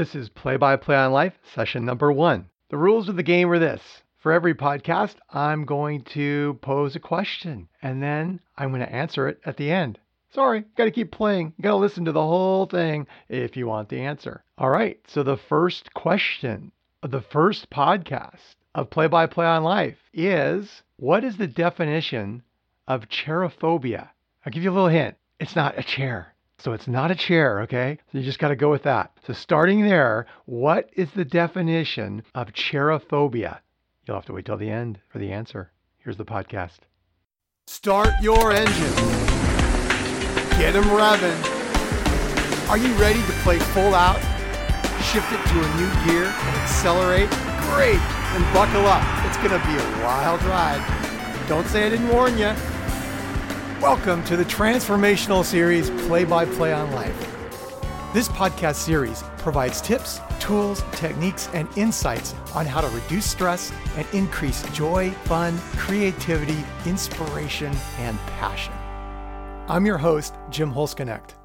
This is Play by Play on Life, session number one. The rules of the game are this. For every podcast, I'm going to pose a question and then I'm going to answer it at the end. Sorry, got to keep playing. Got to listen to the whole thing if you want the answer. All right, so the first question of the first podcast of Play by Play on Life is what is the definition of cherophobia? I'll give you a little hint. It's not a chair. So it's not a chair, okay? So you just got to go with that. So starting there, what is the definition of cherophobia? You'll have to wait till the end for the answer. Here's the podcast. Start your engine. Get them revving. Are you ready to play full out? Shift it to a new gear and accelerate? Great! And buckle up. It's going to be a wild ride. Don't say I didn't warn you. Welcome to the transformational series Play by Play on Life. This podcast series provides tips, tools, techniques, and insights on how to reduce stress and increase joy, fun, creativity, inspiration, and passion. I'm your host, Jim Holsconnect.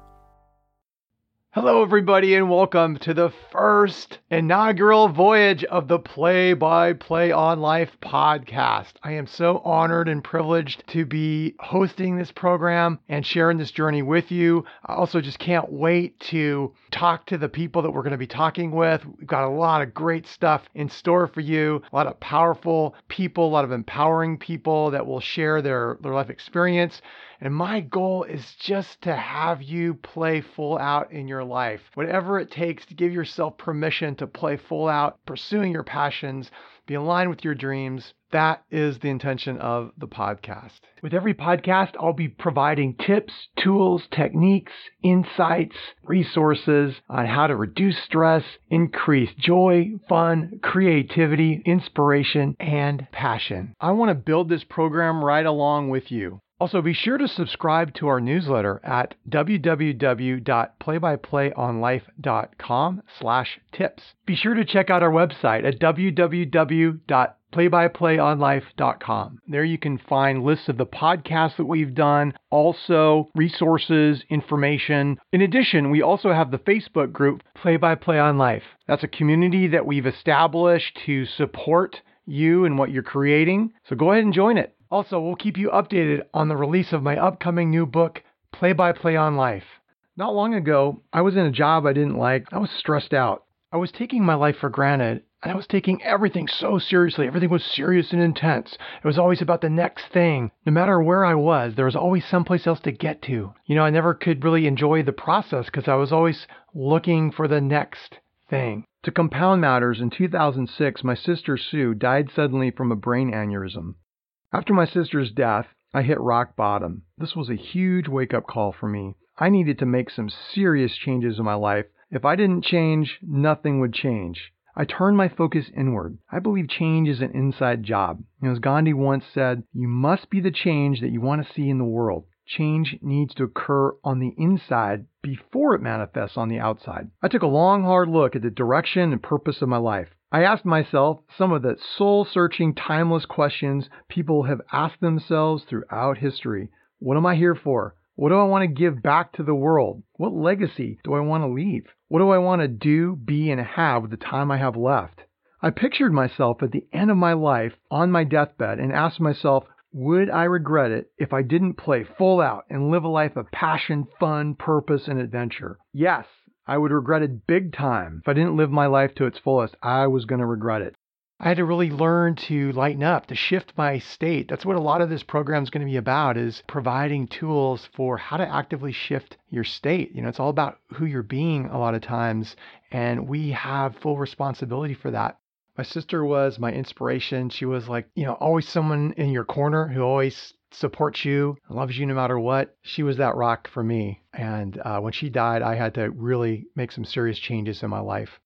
Hello, everybody, and welcome to the first inaugural voyage of the Play by Play on Life podcast. I am so honored and privileged to be hosting this program and sharing this journey with you. I also just can't wait to talk to the people that we're going to be talking with. We've got a lot of great stuff in store for you, a lot of powerful people, a lot of empowering people that will share their, their life experience. And my goal is just to have you play full out in your life. Whatever it takes to give yourself permission to play full out, pursuing your passions, be aligned with your dreams. That is the intention of the podcast. With every podcast, I'll be providing tips, tools, techniques, insights, resources on how to reduce stress, increase joy, fun, creativity, inspiration, and passion. I want to build this program right along with you. Also, be sure to subscribe to our newsletter at www.playbyplayonlife.com slash tips. Be sure to check out our website at www.playbyplayonlife.com. There you can find lists of the podcasts that we've done, also resources, information. In addition, we also have the Facebook group Play by Play on Life. That's a community that we've established to support you and what you're creating. So go ahead and join it. Also, we'll keep you updated on the release of my upcoming new book, Play by Play on Life. Not long ago, I was in a job I didn't like. I was stressed out. I was taking my life for granted, and I was taking everything so seriously. Everything was serious and intense. It was always about the next thing. No matter where I was, there was always someplace else to get to. You know, I never could really enjoy the process because I was always looking for the next thing. To compound matters, in 2006, my sister Sue died suddenly from a brain aneurysm. After my sister's death, I hit rock bottom. This was a huge wake up call for me. I needed to make some serious changes in my life. If I didn't change, nothing would change. I turned my focus inward. I believe change is an inside job. Know, as Gandhi once said, you must be the change that you want to see in the world. Change needs to occur on the inside before it manifests on the outside. I took a long, hard look at the direction and purpose of my life. I asked myself some of the soul searching, timeless questions people have asked themselves throughout history. What am I here for? What do I want to give back to the world? What legacy do I want to leave? What do I want to do, be, and have with the time I have left? I pictured myself at the end of my life on my deathbed and asked myself, would I regret it if I didn't play full out and live a life of passion, fun, purpose, and adventure? Yes, I would regret it big time. If I didn't live my life to its fullest, I was going to regret it. I had to really learn to lighten up, to shift my state. That's what a lot of this program is going to be about is providing tools for how to actively shift your state. You know, it's all about who you're being a lot of times, and we have full responsibility for that. My sister was my inspiration. She was like, you know, always someone in your corner who always supports you, loves you no matter what. She was that rock for me. And uh, when she died, I had to really make some serious changes in my life.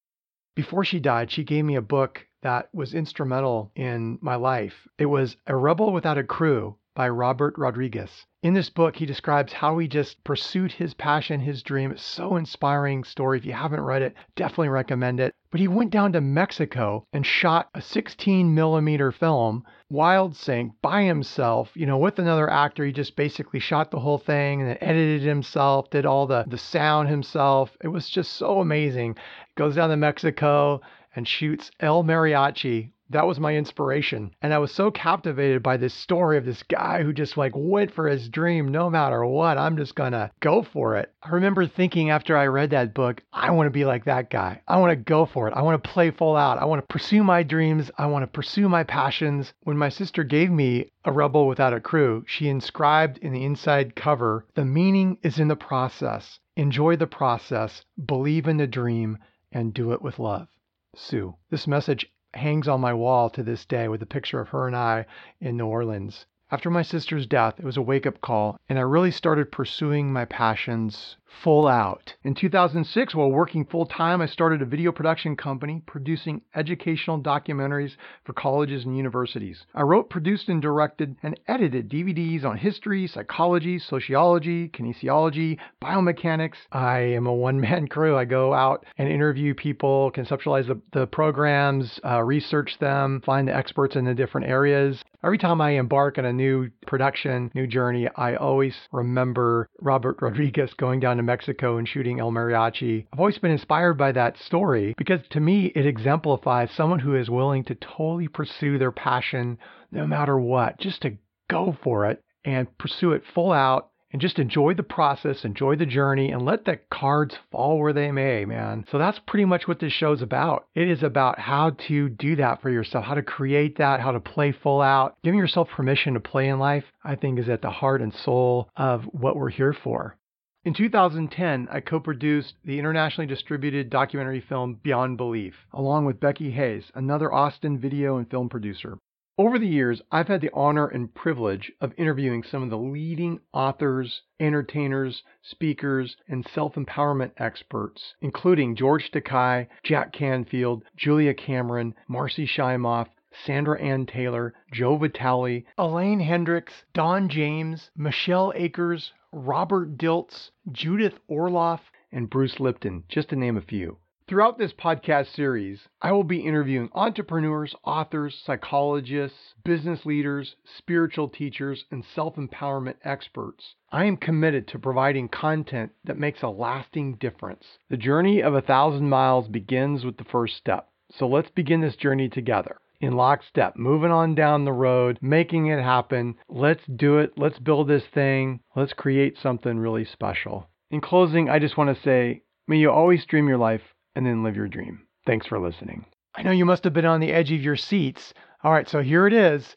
Before she died, she gave me a book that was instrumental in my life. It was A Rebel Without a Crew by Robert Rodriguez. In this book, he describes how he just pursued his passion, his dream. It's so inspiring story. If you haven't read it, definitely recommend it. But he went down to Mexico and shot a 16 millimeter film, Wild Sync, by himself, you know, with another actor. He just basically shot the whole thing and then edited himself, did all the, the sound himself. It was just so amazing. Goes down to Mexico and shoots El Mariachi, that was my inspiration. And I was so captivated by this story of this guy who just like went for his dream no matter what. I'm just gonna go for it. I remember thinking after I read that book, I wanna be like that guy. I wanna go for it. I wanna play full out. I wanna pursue my dreams. I wanna pursue my passions. When my sister gave me A Rebel Without a Crew, she inscribed in the inside cover, the meaning is in the process. Enjoy the process, believe in the dream, and do it with love. Sue. This message hangs on my wall to this day with a picture of her and I in New Orleans. After my sister's death, it was a wake up call, and I really started pursuing my passions full out. In 2006, while working full time, I started a video production company producing educational documentaries for colleges and universities. I wrote, produced, and directed and edited DVDs on history, psychology, sociology, kinesiology, biomechanics. I am a one man crew. I go out and interview people, conceptualize the, the programs, uh, research them, find the experts in the different areas. Every time I embark on a new production, new journey, I always remember Robert Rodriguez going down to Mexico and shooting El Mariachi. I've always been inspired by that story because to me it exemplifies someone who is willing to totally pursue their passion no matter what, just to go for it and pursue it full out and just enjoy the process, enjoy the journey, and let the cards fall where they may, man. So that's pretty much what this show's about. It is about how to do that for yourself, how to create that, how to play full out. Giving yourself permission to play in life, I think, is at the heart and soul of what we're here for. In 2010, I co produced the internationally distributed documentary film Beyond Belief, along with Becky Hayes, another Austin video and film producer. Over the years, I've had the honor and privilege of interviewing some of the leading authors, entertainers, speakers, and self empowerment experts, including George Takei, Jack Canfield, Julia Cameron, Marcy Shimoff, Sandra Anne Taylor, Joe Vitale, Elaine Hendricks, Don James, Michelle Akers, Robert Dilts, Judith Orloff, and Bruce Lipton, just to name a few. Throughout this podcast series, I will be interviewing entrepreneurs, authors, psychologists, business leaders, spiritual teachers, and self empowerment experts. I am committed to providing content that makes a lasting difference. The journey of a thousand miles begins with the first step. So let's begin this journey together in lockstep, moving on down the road, making it happen. Let's do it. Let's build this thing. Let's create something really special. In closing, I just want to say, may you always dream your life and then live your dream. Thanks for listening. I know you must have been on the edge of your seats. All right, so here it is.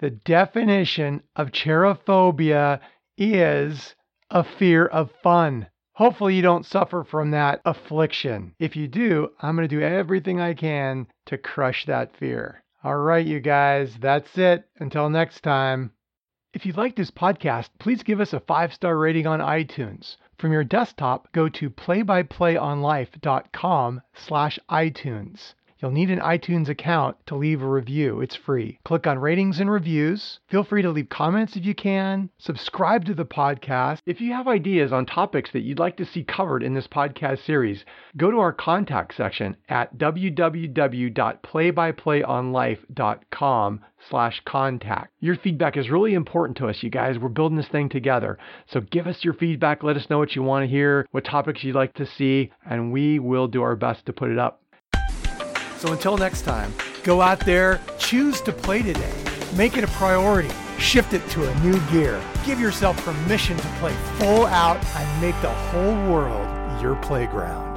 The definition of cherophobia is a fear of fun. Hopefully, you don't suffer from that affliction. If you do, I'm going to do everything I can to crush that fear. All right, you guys, that's it. Until next time. If you like this podcast, please give us a five star rating on iTunes. From your desktop, go to playbyplayonlife.com slash iTunes. You'll need an iTunes account to leave a review. It's free. Click on ratings and reviews. Feel free to leave comments if you can. Subscribe to the podcast. If you have ideas on topics that you'd like to see covered in this podcast series, go to our contact section at www.playbyplayonlife.com slash contact. Your feedback is really important to us, you guys. We're building this thing together. So give us your feedback. Let us know what you want to hear, what topics you'd like to see, and we will do our best to put it up. So until next time, go out there, choose to play today, make it a priority, shift it to a new gear, give yourself permission to play full out and make the whole world your playground.